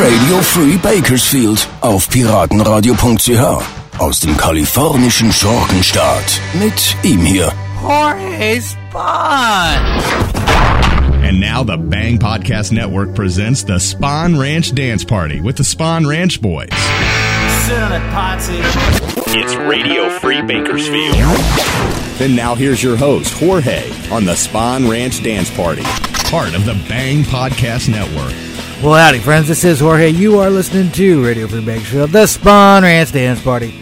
Radio Free Bakersfield auf piratenradio.ch aus dem kalifornischen Schurkenstaat mit ihm hier. Jorge Spawn. And now the Bang Podcast Network presents the Spawn Ranch Dance Party with the Spawn Ranch Boys. Sit on a party. It's Radio Free Bakersfield. And now here's your host, Jorge, on the Spawn Ranch Dance Party, part of the Bang Podcast Network. Well, howdy, friends. This is Jorge. You are listening to Radio Free Bakersfield, the Spawn Ranch Dance Party.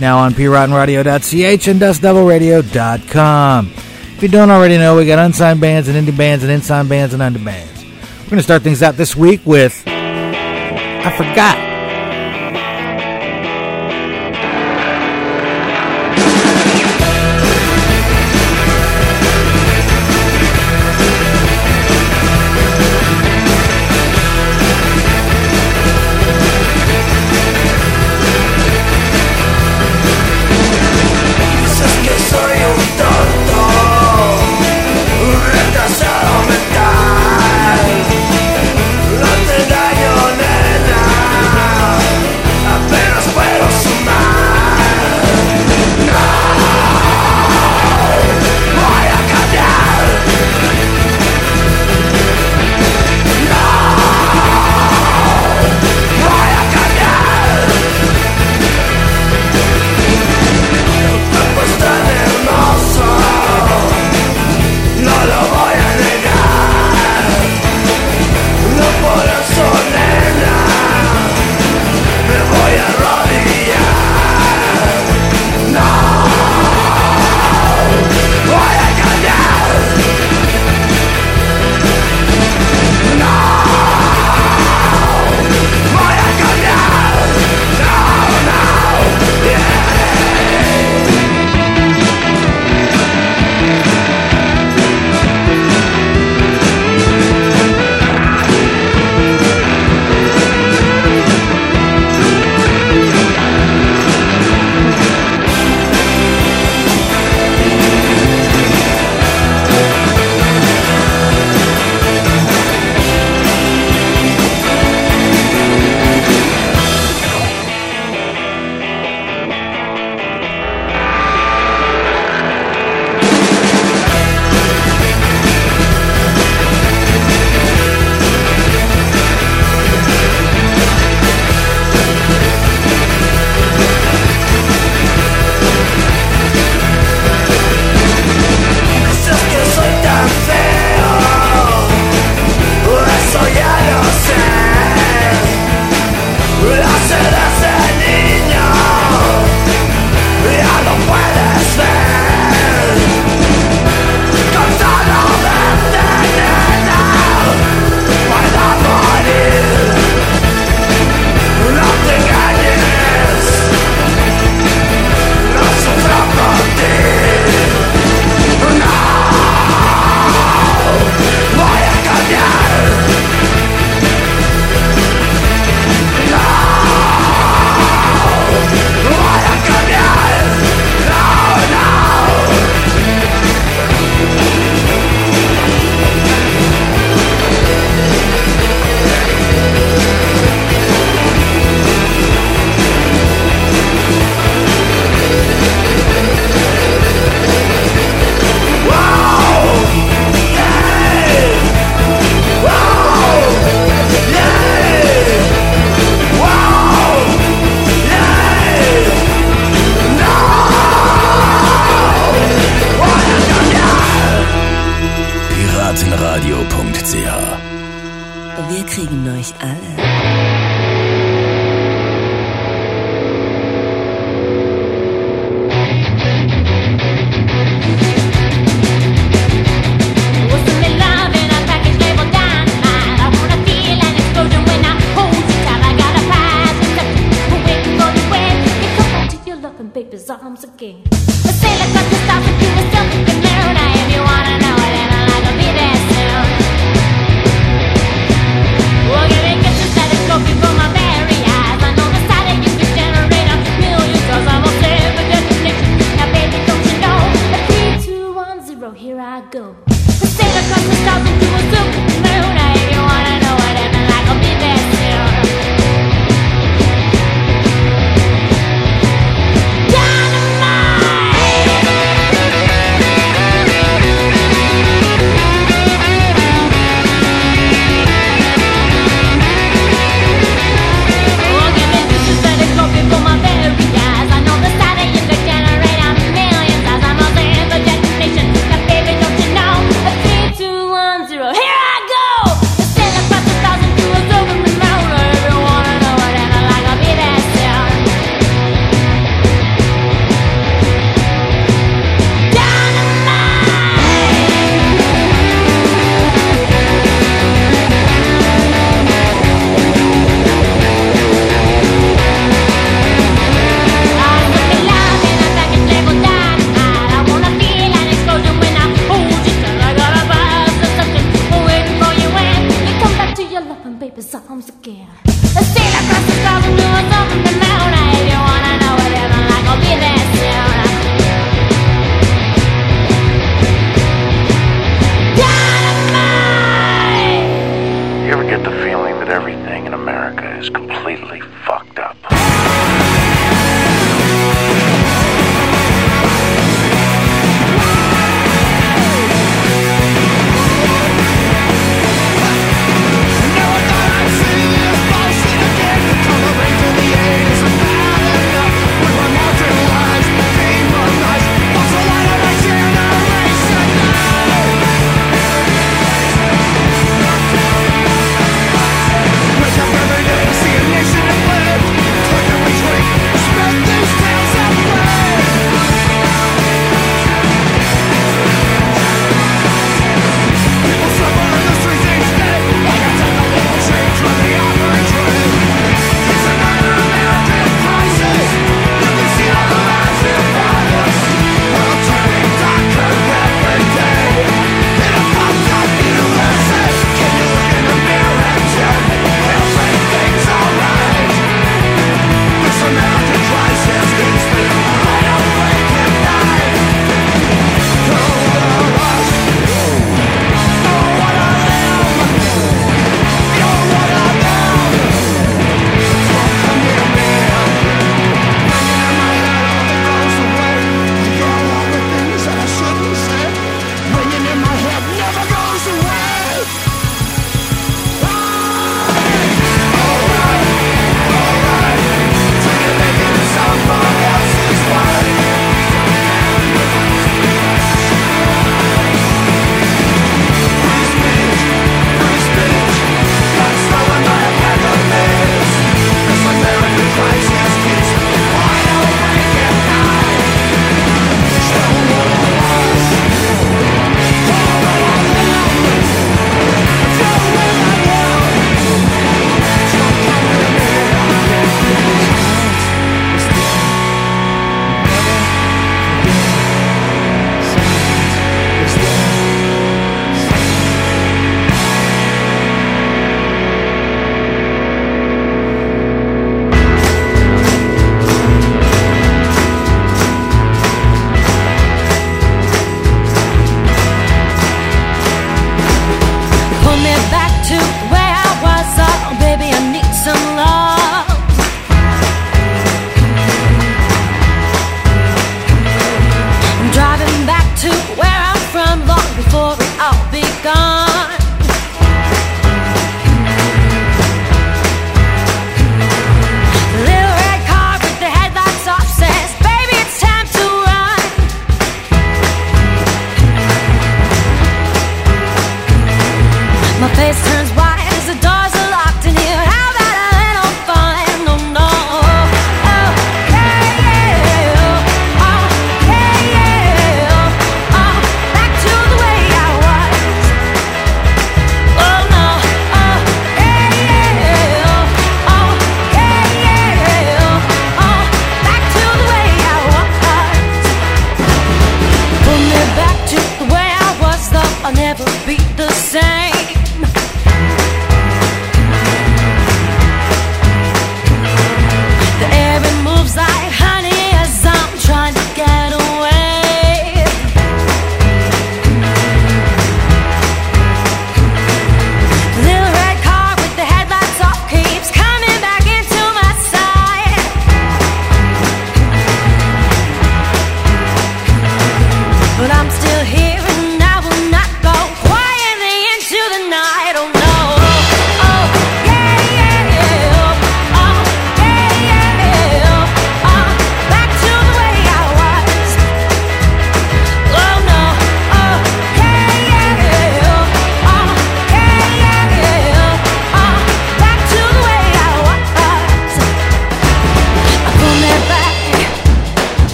Now on PRottenRadio.ch and DustDevilRadio.com. If you don't already know, we got unsigned bands and indie bands and unsigned bands and under bands. We're going to start things out this week with I Forgot.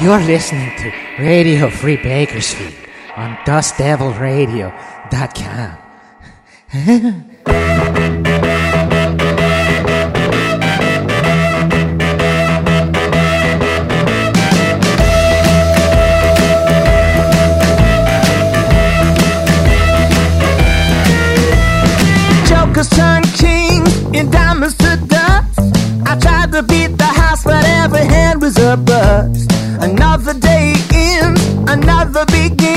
You're listening to Radio Free Bakersfield on dustdevilradio.com. Joker's turned king in diamonds to dust. I tried to beat the house, but every hand was a bust. Another day in, another beginning.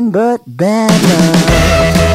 nothing but bad love.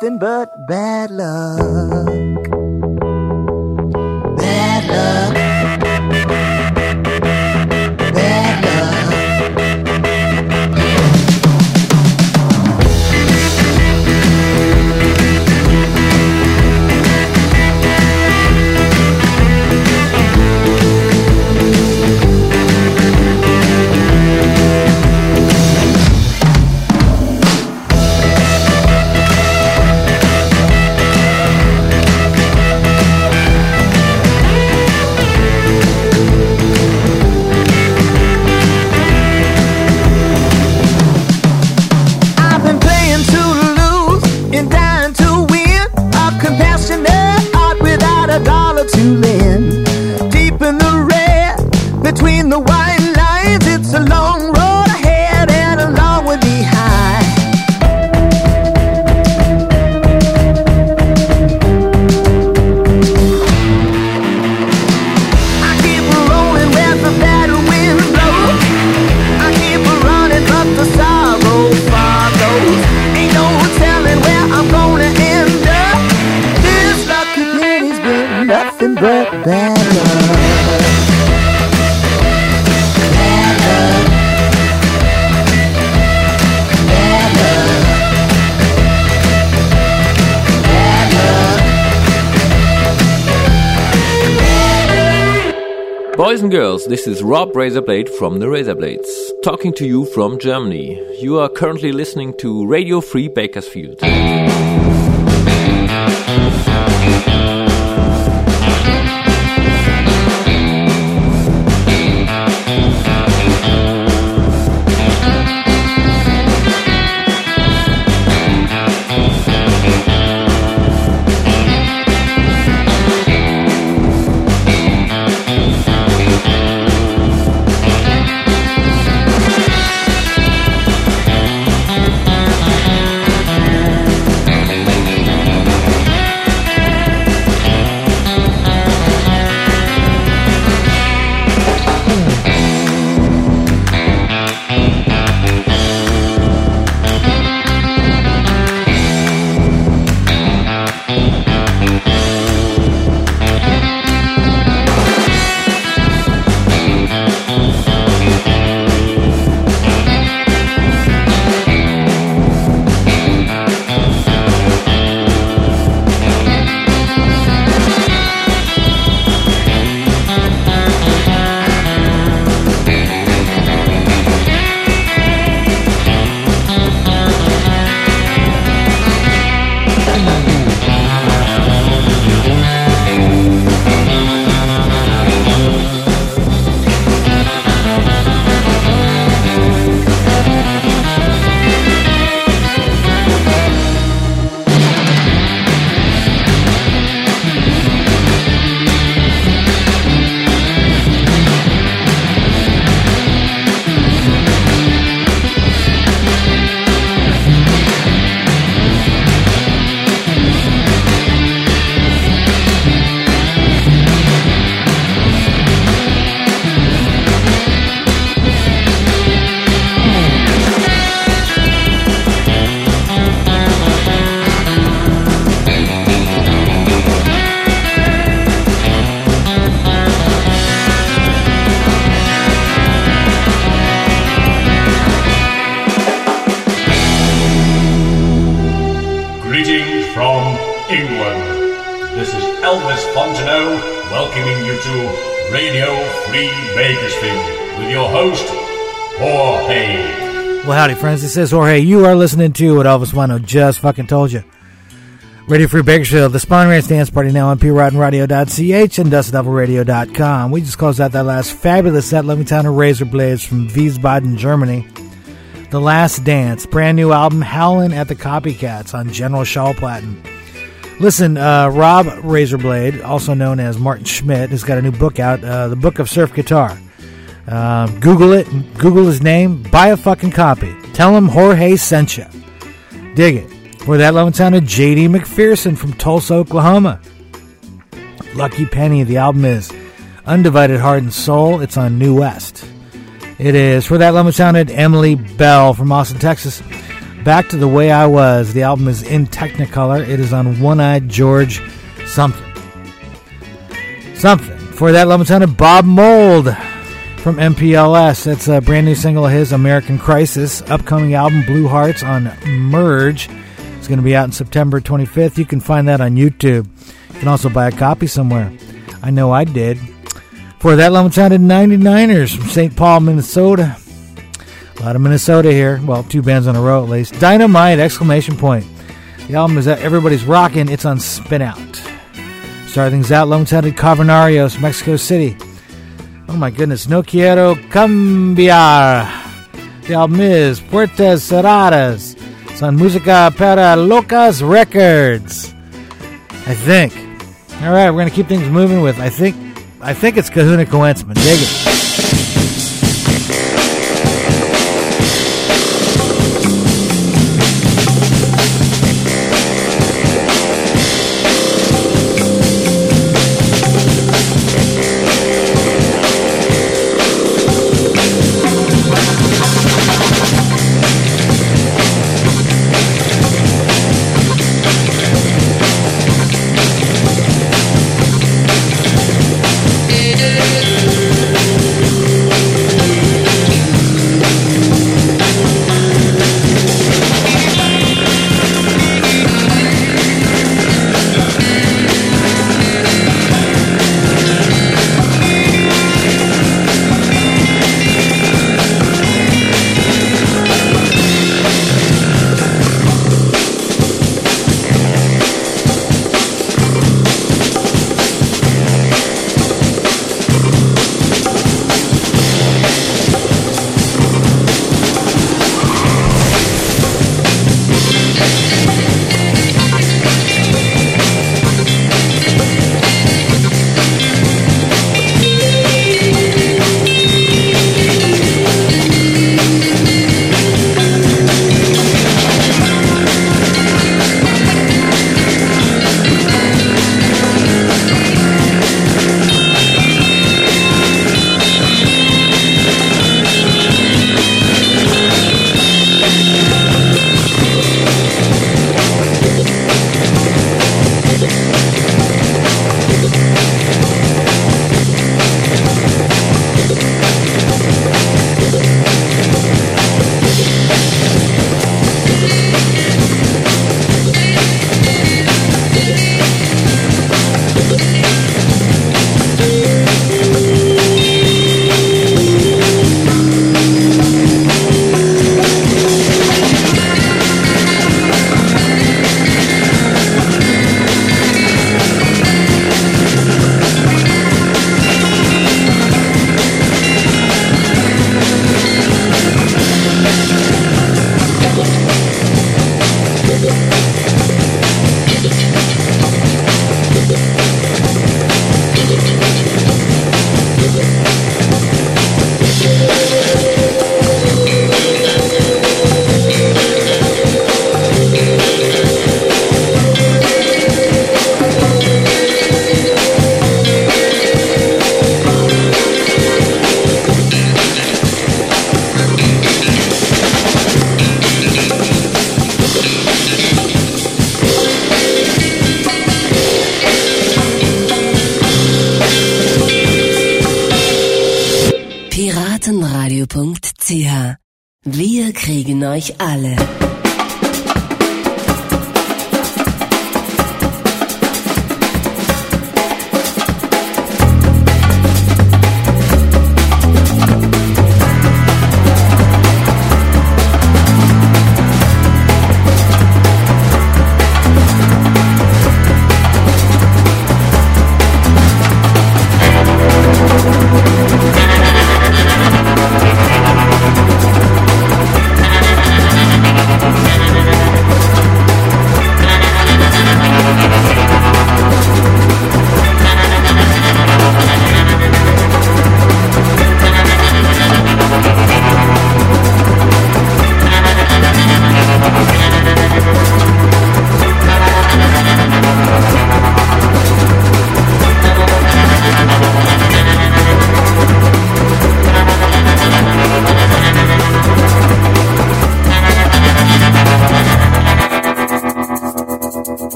nothing but bad luck. This is Rob Razorblade from the Razorblades, talking to you from Germany. You are currently listening to Radio Free Bakersfield. To Radio Free Bakersfield with your host, Jorge. Well, howdy, friends. This is Jorge. You are listening to what Elvis Wano just fucking told you. Radio Free Bakersfield, the Spawn Ranch Dance Party now on PRoddenRadio.ch and DustDevilRadio.com. We just closed out that last fabulous set, Levingtown of Razor Blades from Wiesbaden, Germany. The Last Dance, brand new album, Howlin' at the Copycats on General Schallplatten. Listen, uh, Rob Razorblade, also known as Martin Schmidt, has got a new book out, uh, The Book of Surf Guitar. Um, Google it, Google his name, buy a fucking copy. Tell him Jorge sent you. Dig it. For that love sounded JD McPherson from Tulsa, Oklahoma. Lucky Penny, the album is Undivided Heart and Soul. It's on New West. It is for that lemon sounded Emily Bell from Austin, Texas. Back to the way I was. The album is in Technicolor. It is on One Eyed George something. Something. For that sounded Bob Mould from MPLS. That's a brand new single of his, American Crisis. Upcoming album Blue Hearts on Merge. It's going to be out in September 25th. You can find that on YouTube. You can also buy a copy somewhere. I know I did. For that lemon sounded 99ers from St. Paul, Minnesota. A lot of Minnesota here. Well, two bands on a row at least. Dynamite! Exclamation point. The album is that everybody's rocking. It's on Spin Out. Starting things out, lemon sounded Cavernarios, Mexico City. Oh my goodness, No Quiero Cambiar. The album is Puertas Cerradas. It's on Música para Locas Records. I think. All right, we're gonna keep things moving with. I think. I think it's Kahuna Kawentzmann. Dig it. Totale.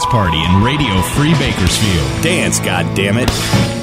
Dance Party in Radio Free Bakersfield. Dance, goddammit. Thank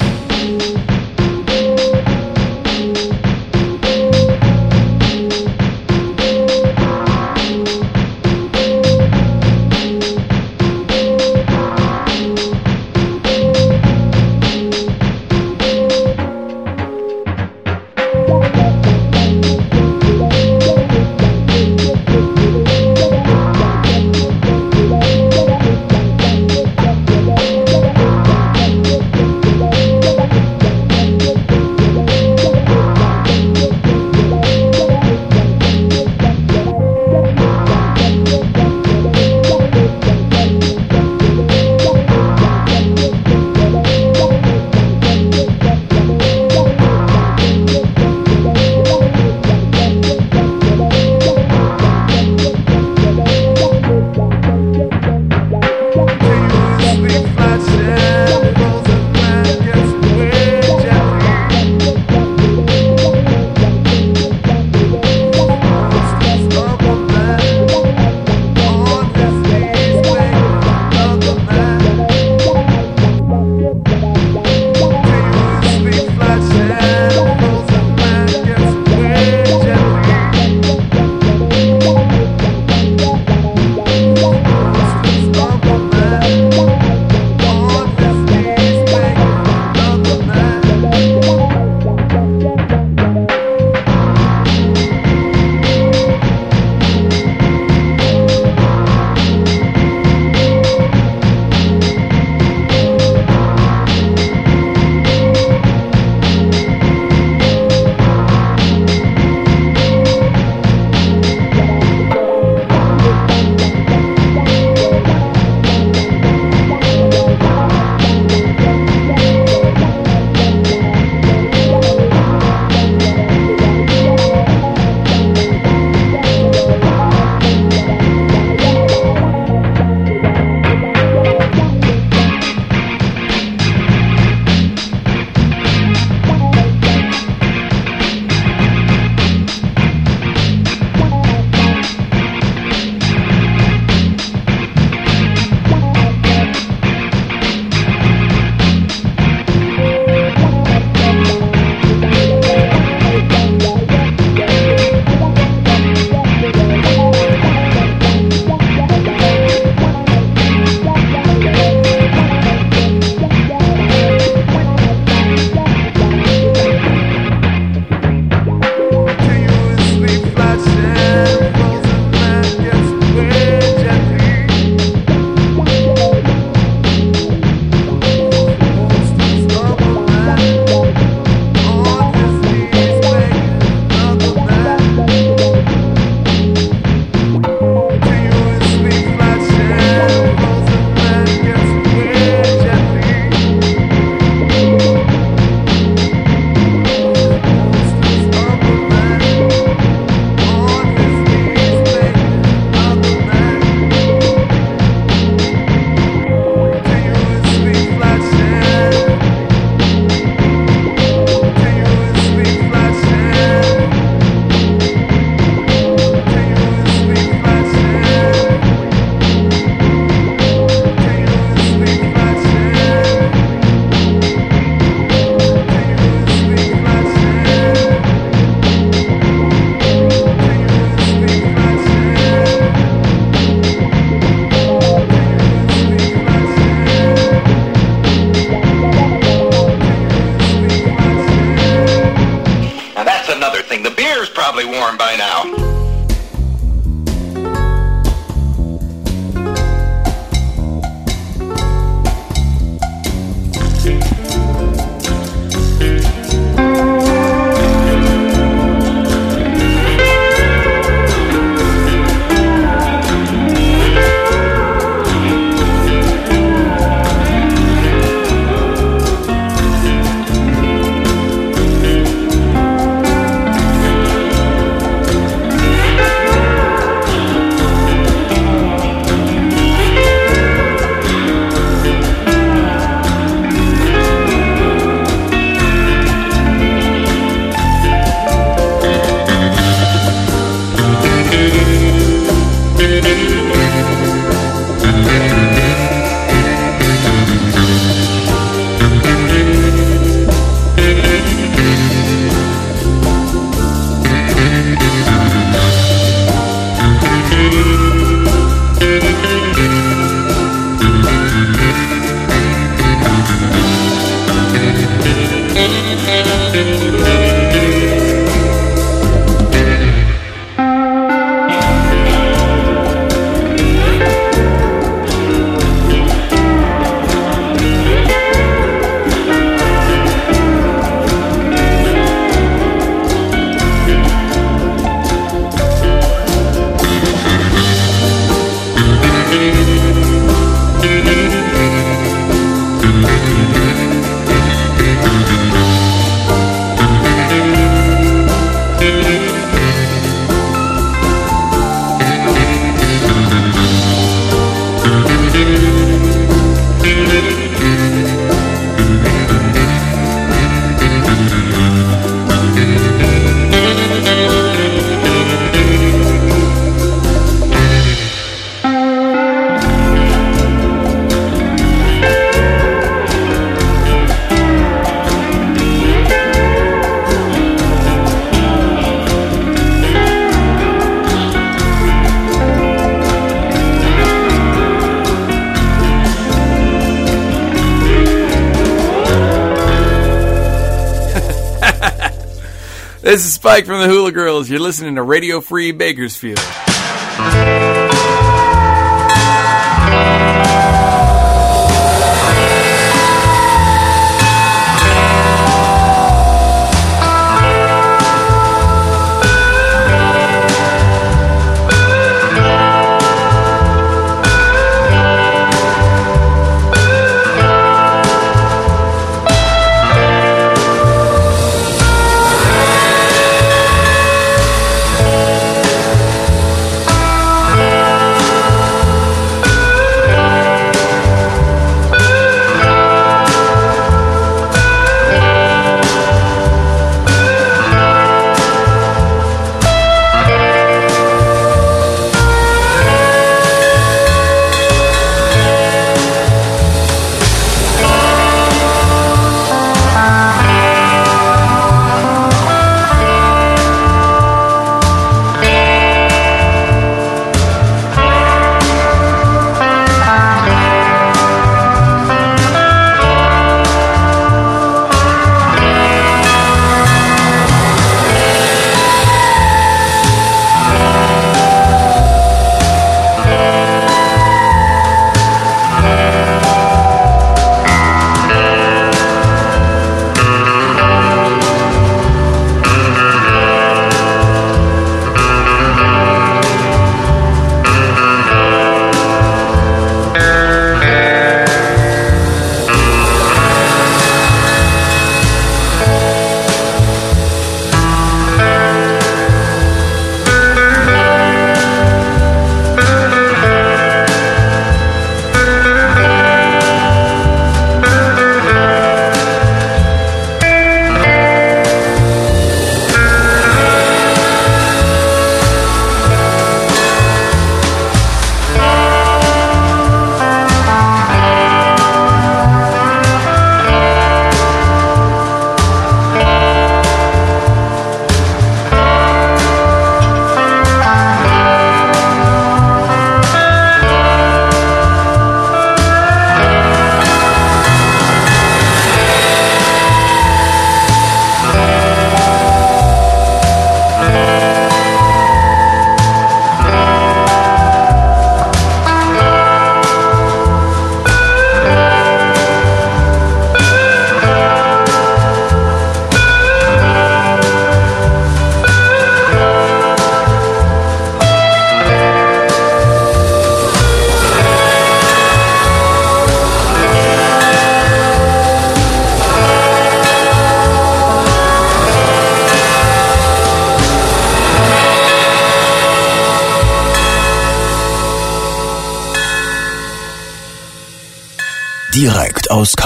Spike from the Hula Girls. You're listening to Radio Free Bakersfield.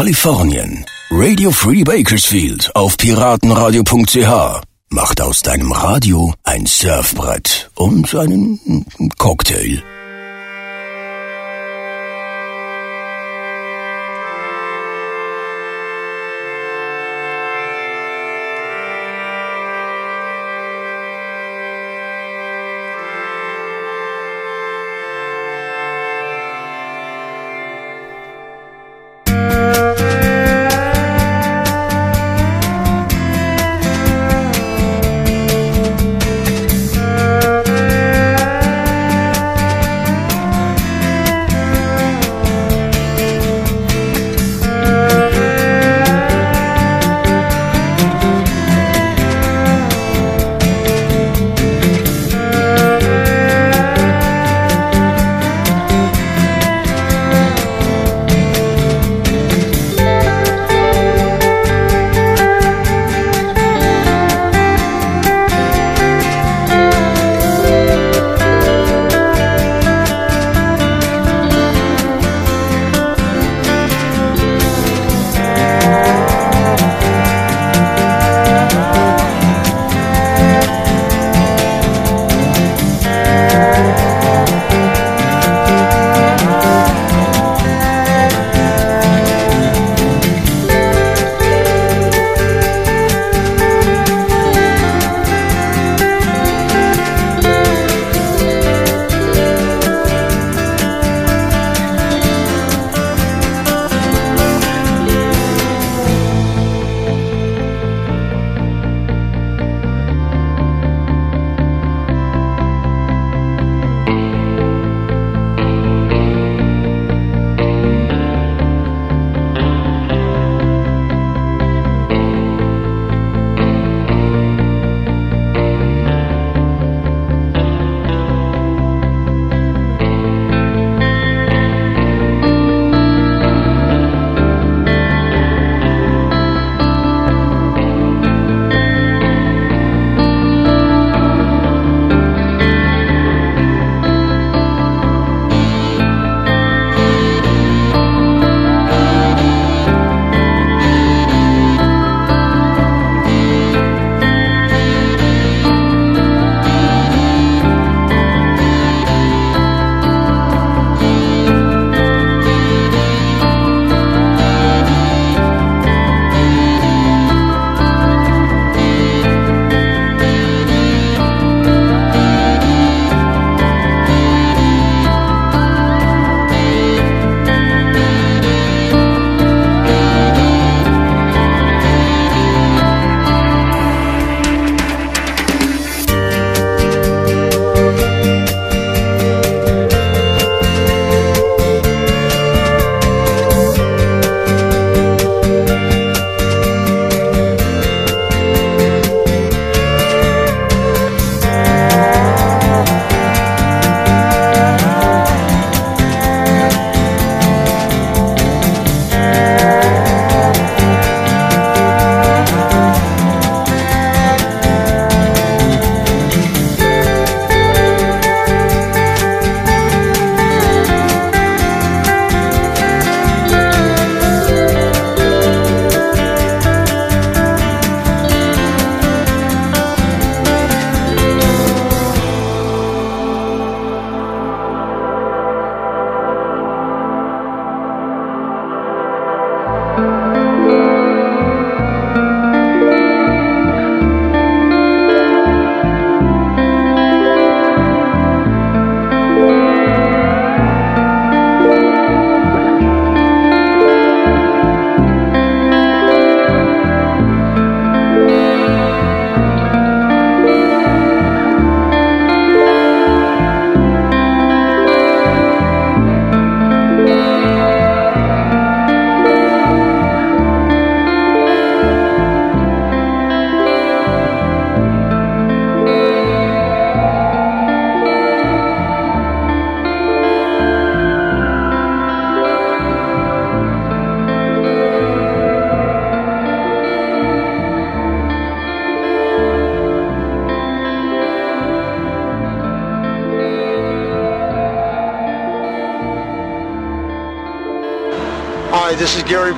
Kalifornien. Radio Free Bakersfield auf piratenradio.ch macht aus deinem Radio ein Surfbrett und einen Cocktail.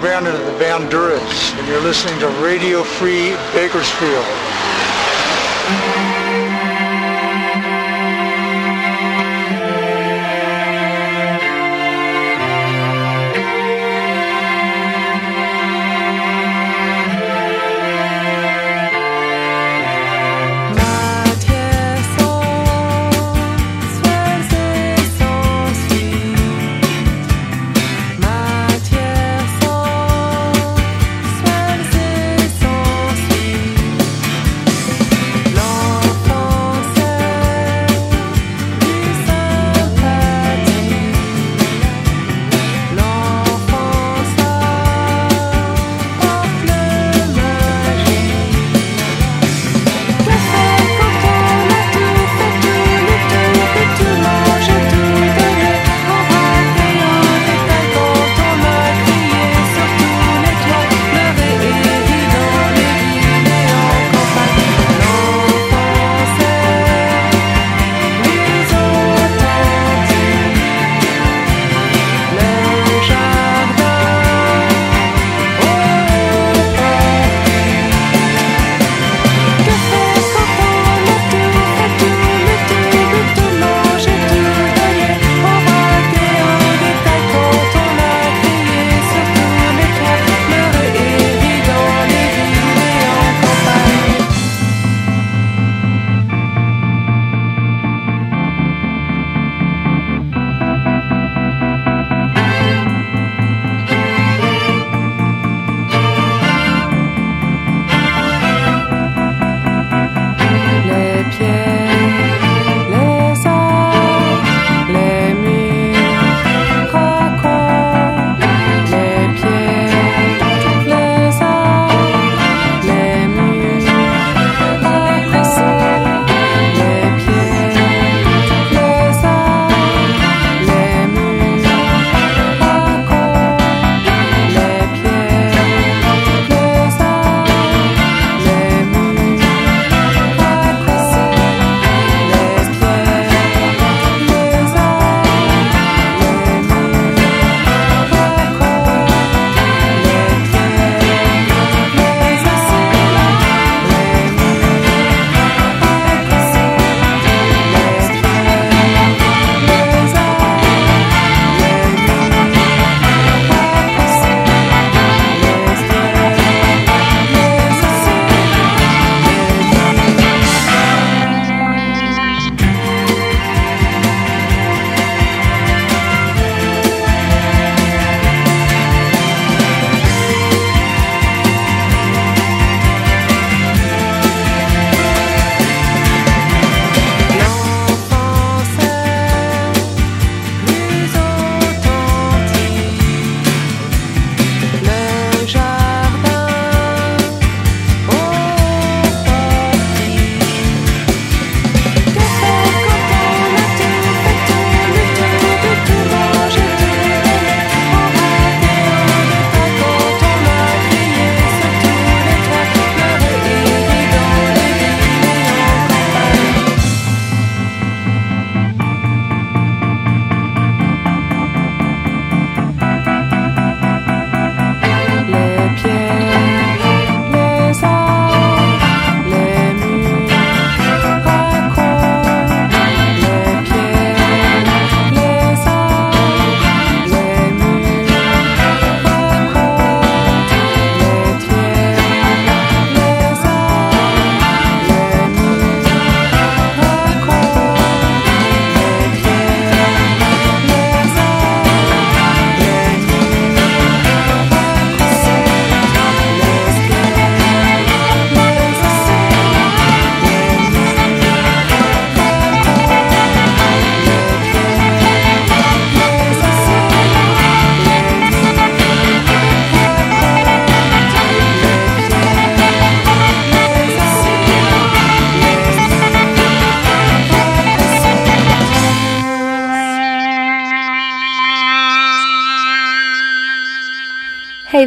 Is of the band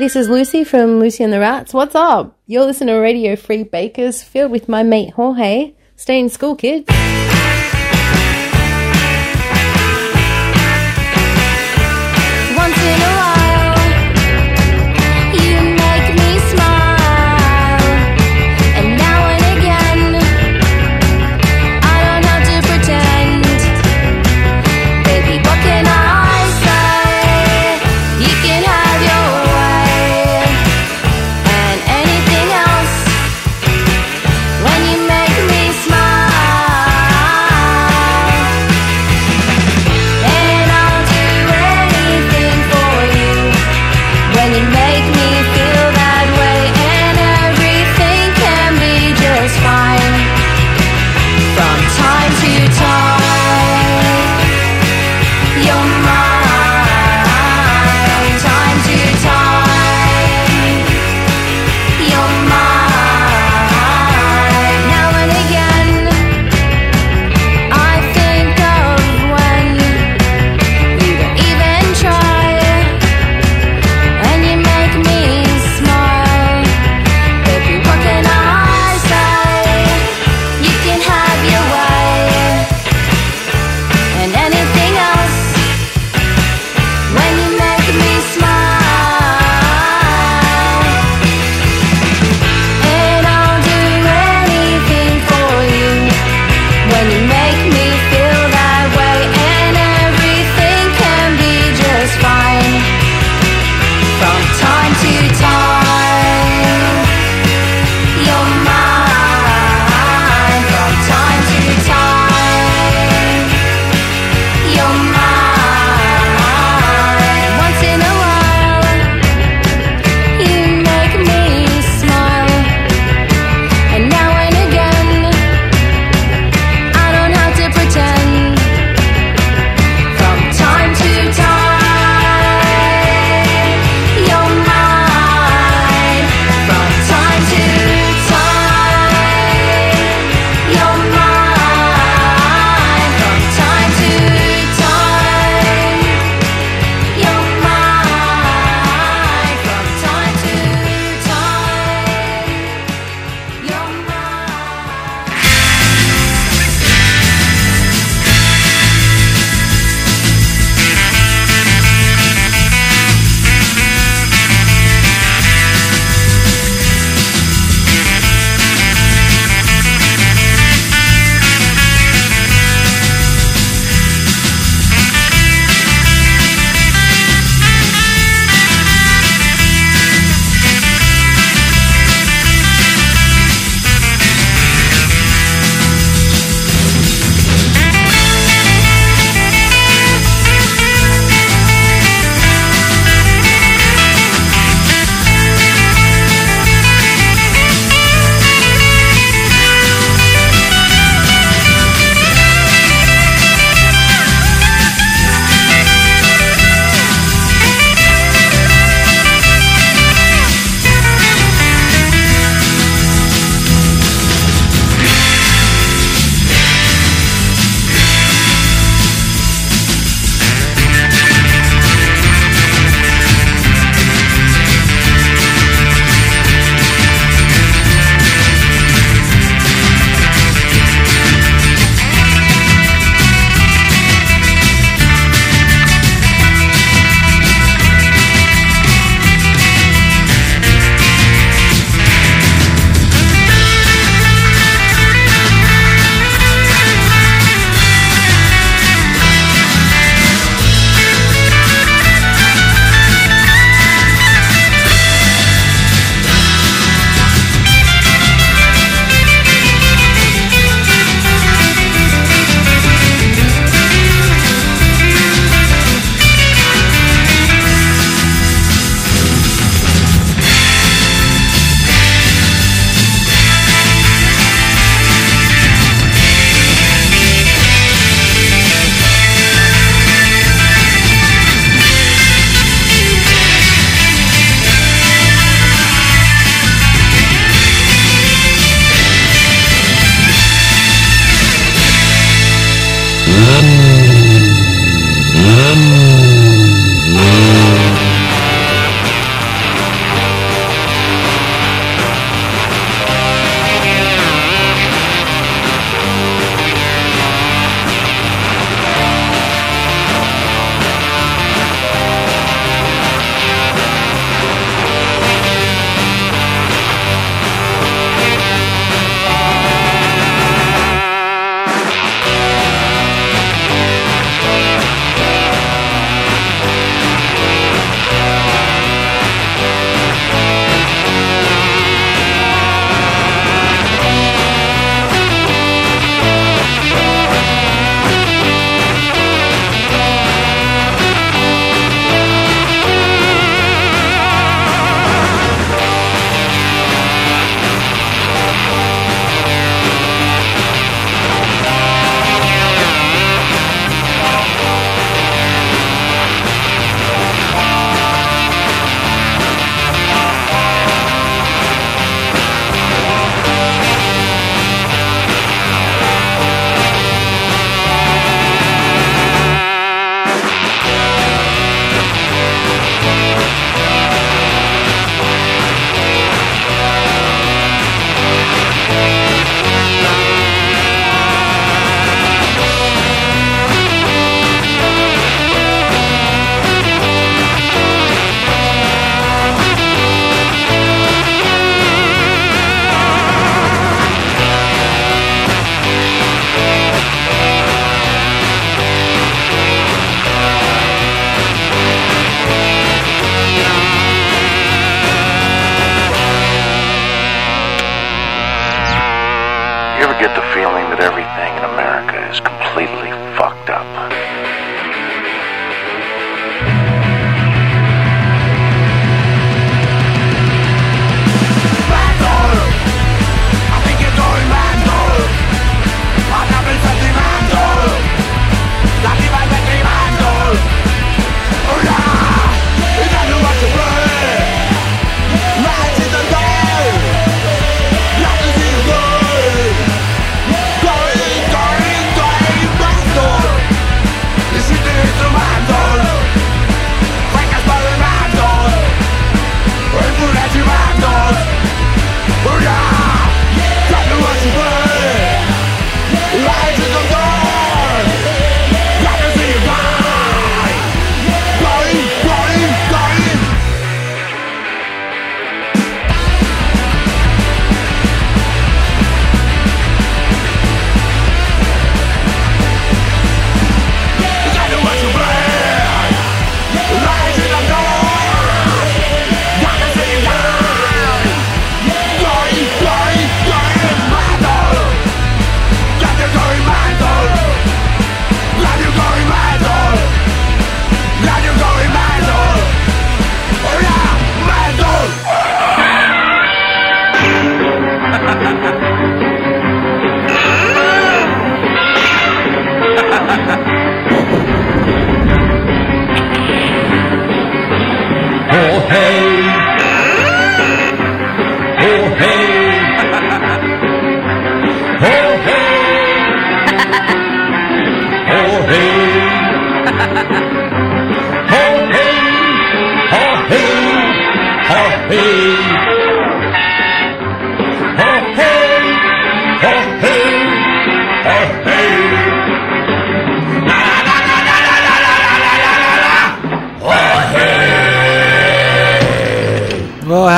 this is Lucy from Lucy and the Rats. What's up? You're listening to Radio Free Bakersfield with my mate Jorge. Stay in school, kids.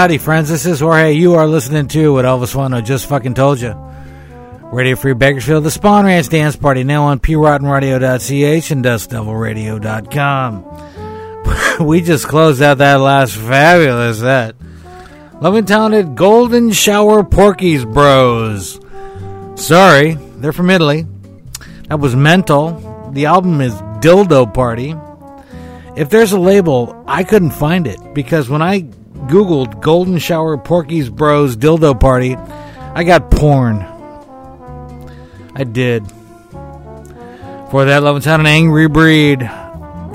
Howdy, friends. This is Jorge. You are listening to what Elvis Wano just fucking told you. Radio Free Bakersfield, the Spahn Ranch Dance Party, now on PiratenRadio.ch and DustDevilRadio.com. we just closed out that last fabulous set. Loving talented Golden Shower Porkies Bros. Sorry, they're from Italy. That was Mental. The album is Dildo Party. If there's a label, I couldn't find it because when I Googled Golden Shower Porkies Bros Dildo Party, I got porn. I did. For that, Love Town, an angry breed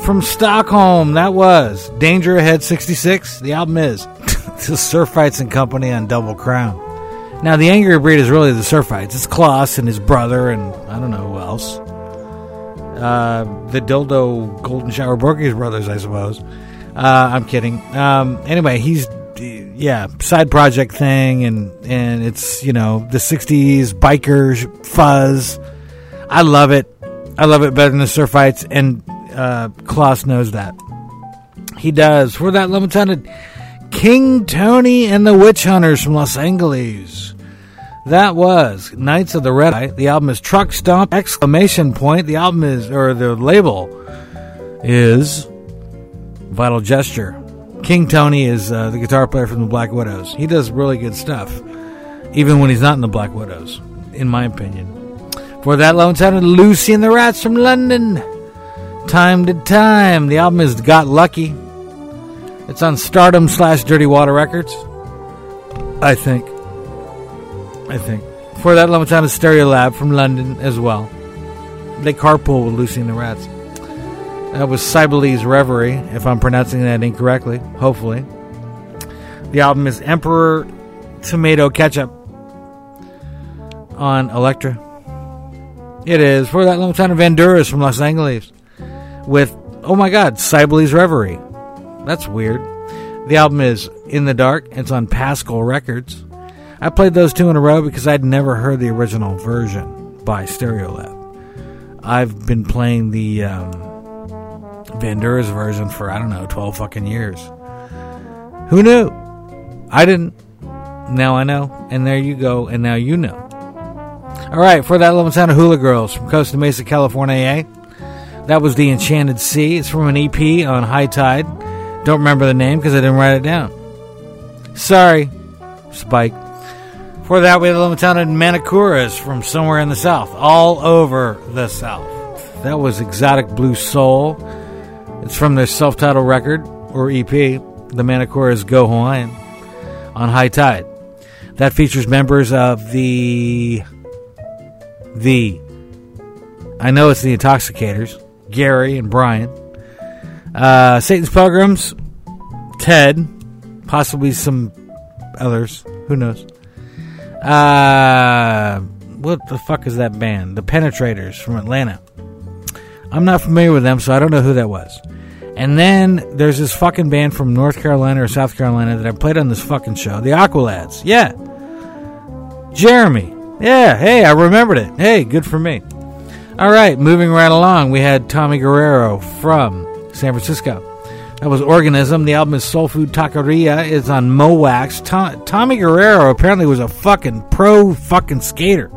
from Stockholm. That was Danger Ahead 66. The album is the Surf Fights and Company on Double Crown. Now, the angry breed is really the Surf Fights. It's Klaus and his brother, and I don't know who else. Uh, the Dildo Golden Shower Porkies brothers, I suppose. Uh, I'm kidding. Um, anyway, he's yeah, side project thing, and and it's you know the '60s bikers fuzz. I love it. I love it better than the surf fights, and uh, Klaus knows that. He does. For that limited King Tony and the Witch Hunters from Los Angeles. That was Knights of the Red Eye. The album is Truck Stomp! Exclamation point. The album is, or the label is Vital Gesture. King Tony is uh, the guitar player from the Black Widows. He does really good stuff, even when he's not in the Black Widows, in my opinion. For that lone sounded Lucy and the Rats from London. Time to Time. The album is Got Lucky. It's on Stardom slash Dirty Water Records. I think. I think. For that lone sounded Stereolab from London as well. They carpool with Lucy and the Rats. That was Cybele's Reverie, if I'm pronouncing that incorrectly, hopefully. The album is Emperor Tomato Ketchup on Elektra. It is for that long time of Vanduras from Los Angeles with, oh my god, Cybele's Reverie. That's weird. The album is In the Dark. It's on Pascal Records. I played those two in a row because I'd never heard the original version by Stereolab. I've been playing the um, Vandura's version for, I don't know, 12 fucking years. Who knew? I didn't. Now I know. And there you go. And now you know. All right, for that Love Sound of Hula Girls from Costa Mesa, California, eh? That was The Enchanted Sea. It's from an EP on High Tide. Don't remember the name because I didn't write it down. Sorry, Spike. For that, we had Love Sound of Manicuras from somewhere in the South. All over the South. That was Exotic Blue Soul. It's from their self titled record, or EP. The Manakooras Go Hawaiian on High Tide. That features members of the. The. I know it's the Intoxicators, Gary and Brian. Uh, Satan's Pilgrims, Ted, possibly some others. Who knows? Uh, what the fuck is that band? The Penetrators from Atlanta. I'm not familiar with them, so I don't know who that was. And then there's this fucking band from North Carolina or South Carolina that I played on this fucking show, the Aqualads. Yeah. Jeremy. Yeah, hey, I remembered it. Hey, good for me. All right, moving right along, we had Tommy Guerrero from San Francisco. That was Organism. The album is Soul Food Taqueria. It's on Mo' Wax. To- Tommy Guerrero apparently was a fucking pro fucking skater.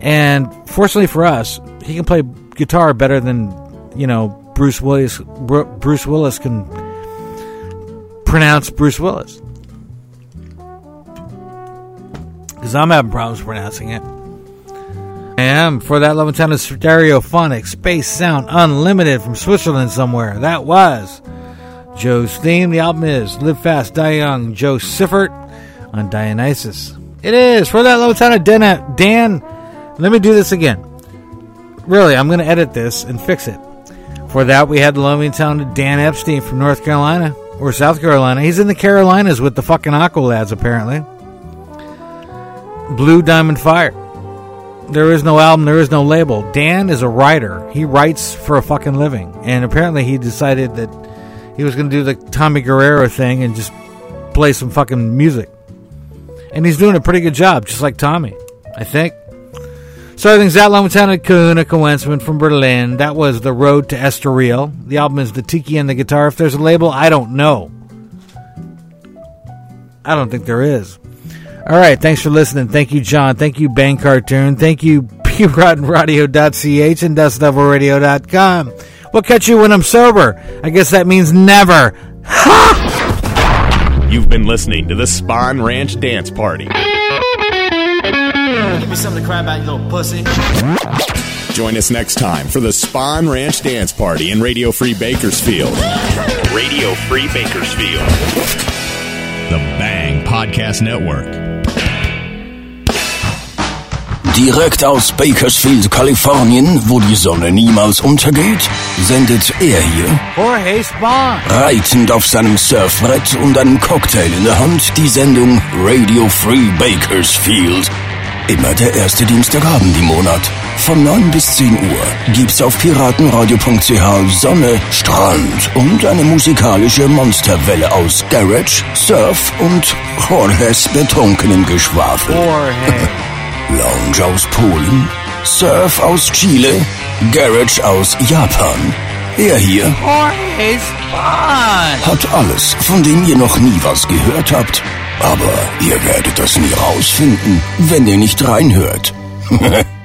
And fortunately for us, he can play guitar better than, you know, Bruce Willis Bruce Willis can pronounce Bruce Willis. Cuz I'm having problems pronouncing it. I am for that Love Town is Stereophonic Space Sound Unlimited from Switzerland somewhere. That was Joe's theme. The album is Live Fast, Die Young, Jo Siffert on Dionysus. It is for that Love Town of Dan, Dan. Let me do this again. Really, I'm going to edit this and fix it. For that, we had the loving town of Dan Epstein from North Carolina or South Carolina. He's in the Carolinas with the fucking Aqualads, apparently. Blue Diamond Fire. There is no album, there is no label. Dan is a writer. He writes for a fucking living. And apparently he decided that he was going to do the Tommy Guerrero thing and just play some fucking music. And he's doing a pretty good job, just like Tommy, I think. Starting that Lieutenant Kahuna Kawentzmann from Berlin. That was The Road to Estoril. The album is The Tiki and the Guitar. If there's a label, I don't know. I don't think there is. All right, thanks for listening. Thank you, John. Thank you, Bang Cartoon. Thank you, PiratenRadio.ch and DustDevilRadio.com. We'll catch you when I'm sober. I guess that means never. You've been listening to the Spahn Ranch Dance Party. Give me something to cry about, you little pussy. Join us next time for the Spawn Ranch Dance Party in Radio Free Bakersfield. Radio Free Bakersfield. The Bang Podcast Network. Direkt aus Bakersfield, Kalifornien, wo die Sonne niemals untergeht, sendet er hier, Jorge Spawn. reitend auf seinem Surfbrett und einem Cocktail in der Hand, die Sendung Radio Free Bakersfield. Immer der erste Dienstagabend im Monat. Von 9 bis 10 Uhr gibt's auf piratenradio.ch Sonne, Strand und eine musikalische Monsterwelle aus Garage, Surf und Jorges betrunkenem Geschwafel. Jorge. Lounge aus Polen, Surf aus Chile, Garage aus Japan. Er hier Jorge Spawn. hat alles, von dem ihr noch nie was gehört habt. Aber ihr werdet das nie rausfinden, wenn ihr nicht reinhört.